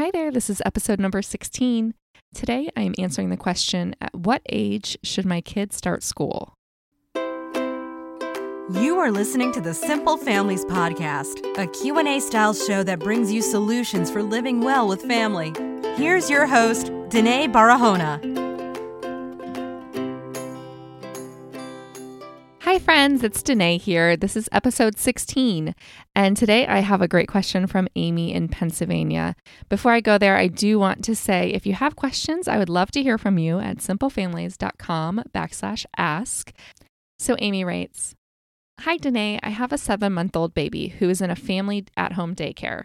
Hi there, this is episode number 16. Today I am answering the question At what age should my kids start school? You are listening to the Simple Families podcast, a Q&A style show that brings you solutions for living well with family. Here's your host, Denaye Barahona. Hi, friends, it's Denaye here. This is episode 16, and today I have a great question from Amy in Pennsylvania. Before I go there, I do want to say if you have questions, I would love to hear from you at simplefamilies.com backslash ask. So Amy writes, Hi, Denaye. I have a seven month old baby who is in a family at home daycare.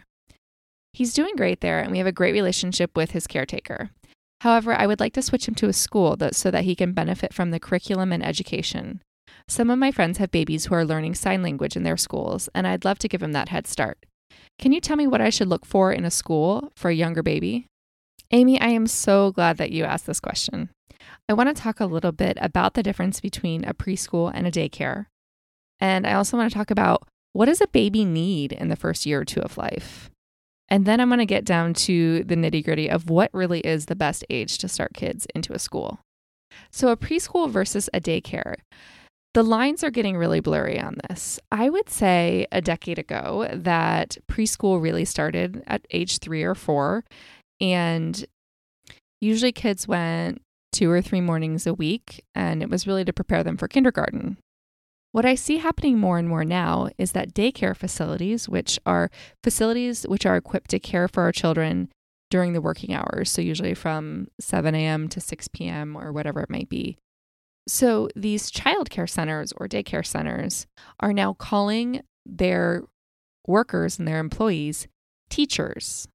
He's doing great there, and we have a great relationship with his caretaker. However, I would like to switch him to a school so that he can benefit from the curriculum and education. Some of my friends have babies who are learning sign language in their schools, and I'd love to give them that head start. Can you tell me what I should look for in a school for a younger baby? Amy, I am so glad that you asked this question. I want to talk a little bit about the difference between a preschool and a daycare. And I also want to talk about what does a baby need in the first year or two of life? And then I'm going to get down to the nitty gritty of what really is the best age to start kids into a school. So, a preschool versus a daycare. The lines are getting really blurry on this. I would say a decade ago that preschool really started at age three or four. And usually kids went two or three mornings a week, and it was really to prepare them for kindergarten. What I see happening more and more now is that daycare facilities, which are facilities which are equipped to care for our children during the working hours, so usually from 7 a.m. to 6 p.m. or whatever it might be, so these childcare centers or daycare centers are now calling their workers and their employees teachers.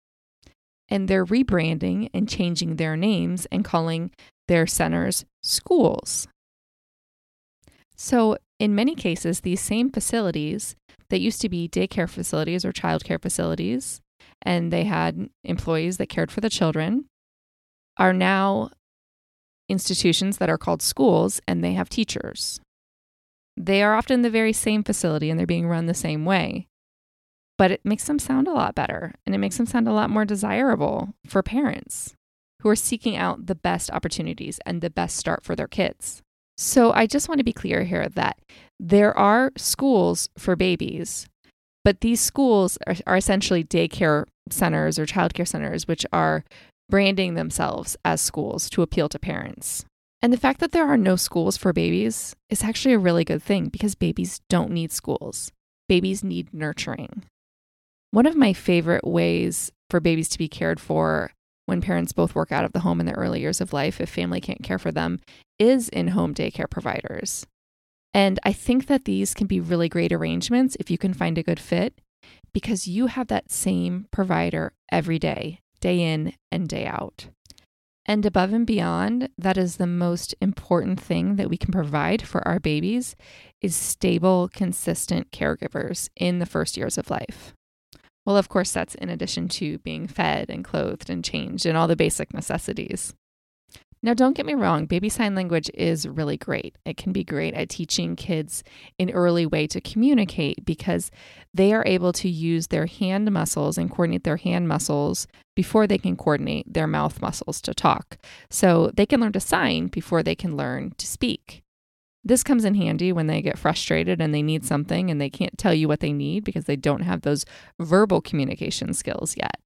And they're rebranding and changing their names and calling their centers schools. So, in many cases, these same facilities that used to be daycare facilities or childcare facilities, and they had employees that cared for the children, are now institutions that are called schools and they have teachers. They are often the very same facility and they're being run the same way. But it makes them sound a lot better and it makes them sound a lot more desirable for parents who are seeking out the best opportunities and the best start for their kids. So I just want to be clear here that there are schools for babies, but these schools are, are essentially daycare centers or childcare centers, which are branding themselves as schools to appeal to parents. And the fact that there are no schools for babies is actually a really good thing because babies don't need schools. Babies need nurturing. One of my favorite ways for babies to be cared for when parents both work out of the home in the early years of life, if family can't care for them, is in home daycare providers. And I think that these can be really great arrangements if you can find a good fit because you have that same provider every day day in and day out. And above and beyond, that is the most important thing that we can provide for our babies is stable, consistent caregivers in the first years of life. Well, of course, that's in addition to being fed and clothed and changed and all the basic necessities. Now, don't get me wrong, baby sign language is really great. It can be great at teaching kids an early way to communicate because they are able to use their hand muscles and coordinate their hand muscles before they can coordinate their mouth muscles to talk. So they can learn to sign before they can learn to speak. This comes in handy when they get frustrated and they need something and they can't tell you what they need because they don't have those verbal communication skills yet.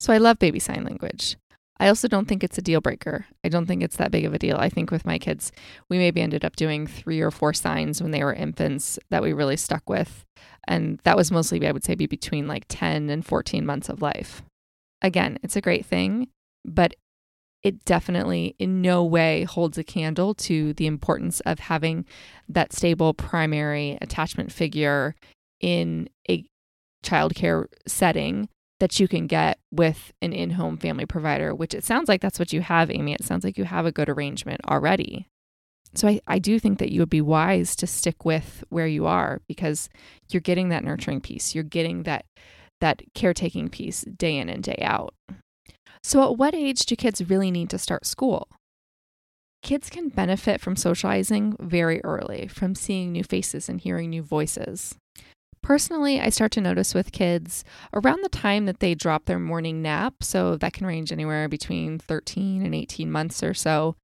So I love baby sign language. I also don't think it's a deal breaker. I don't think it's that big of a deal. I think with my kids, we maybe ended up doing three or four signs when they were infants that we really stuck with. And that was mostly, I would say, be between like 10 and 14 months of life. Again, it's a great thing, but it definitely in no way holds a candle to the importance of having that stable primary attachment figure in a childcare setting that you can get with an in home family provider, which it sounds like that's what you have, Amy. It sounds like you have a good arrangement already. So I, I do think that you would be wise to stick with where you are because you're getting that nurturing piece. You're getting that that caretaking piece day in and day out. So at what age do kids really need to start school? Kids can benefit from socializing very early, from seeing new faces and hearing new voices. Personally, I start to notice with kids around the time that they drop their morning nap, so that can range anywhere between 13 and 18 months or so.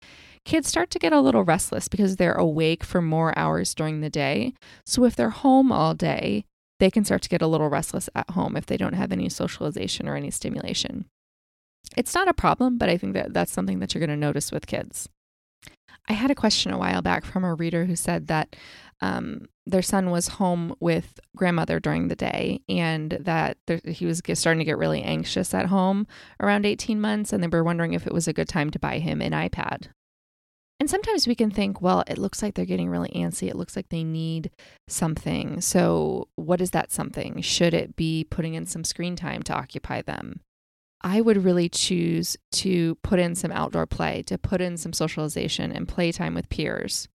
Kids start to get a little restless because they're awake for more hours during the day. So if they're home all day, they can start to get a little restless at home if they don't have any socialization or any stimulation. It's not a problem, but I think that that's something that you're going to notice with kids. I had a question a while back from a reader who said that um, their son was home with grandmother during the day and that there, he was starting to get really anxious at home around 18 months and they were wondering if it was a good time to buy him an iPad. And sometimes we can think, well, it looks like they're getting really antsy. It looks like they need something. So, what is that something? Should it be putting in some screen time to occupy them? I would really choose to put in some outdoor play, to put in some socialization and playtime with peers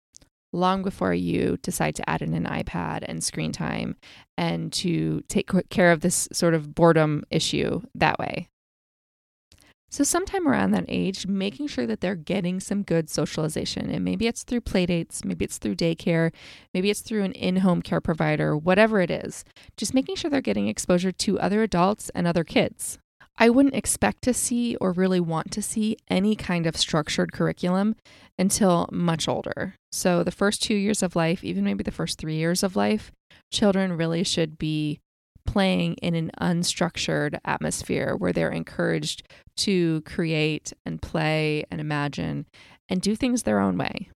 long before you decide to add in an iPad and screen time and to take care of this sort of boredom issue that way. So, sometime around that age, making sure that they're getting some good socialization. And maybe it's through playdates, maybe it's through daycare, maybe it's through an in home care provider, whatever it is. Just making sure they're getting exposure to other adults and other kids. I wouldn't expect to see or really want to see any kind of structured curriculum until much older. So, the first two years of life, even maybe the first three years of life, children really should be playing in an unstructured atmosphere where they're encouraged to create and play and imagine and do things their own way.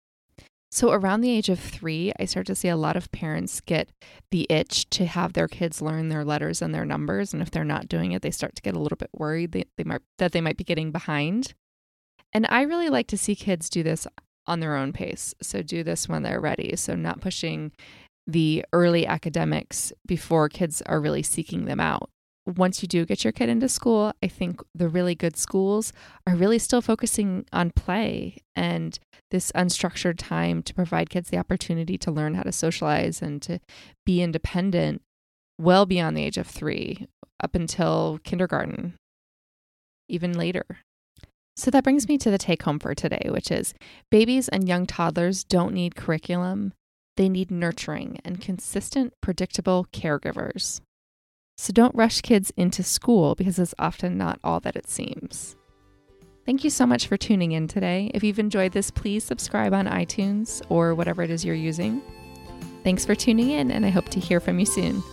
So, around the age of three, I start to see a lot of parents get the itch to have their kids learn their letters and their numbers. And if they're not doing it, they start to get a little bit worried they, they might, that they might be getting behind. And I really like to see kids do this on their own pace. So, do this when they're ready. So, not pushing the early academics before kids are really seeking them out once you do get your kid into school, I think the really good schools are really still focusing on play and this unstructured time to provide kids the opportunity to learn how to socialize and to be independent well beyond the age of three, up until kindergarten, even later. So that brings me to the take home for today, which is babies and young toddlers don't need curriculum, they need nurturing and consistent, predictable caregivers. So don't rush kids into school because it's often not all that it seems. Thank you so much for tuning in today. If you've enjoyed this, please subscribe on iTunes or whatever it is you're using. Thanks for tuning in, and I hope to hear from you soon.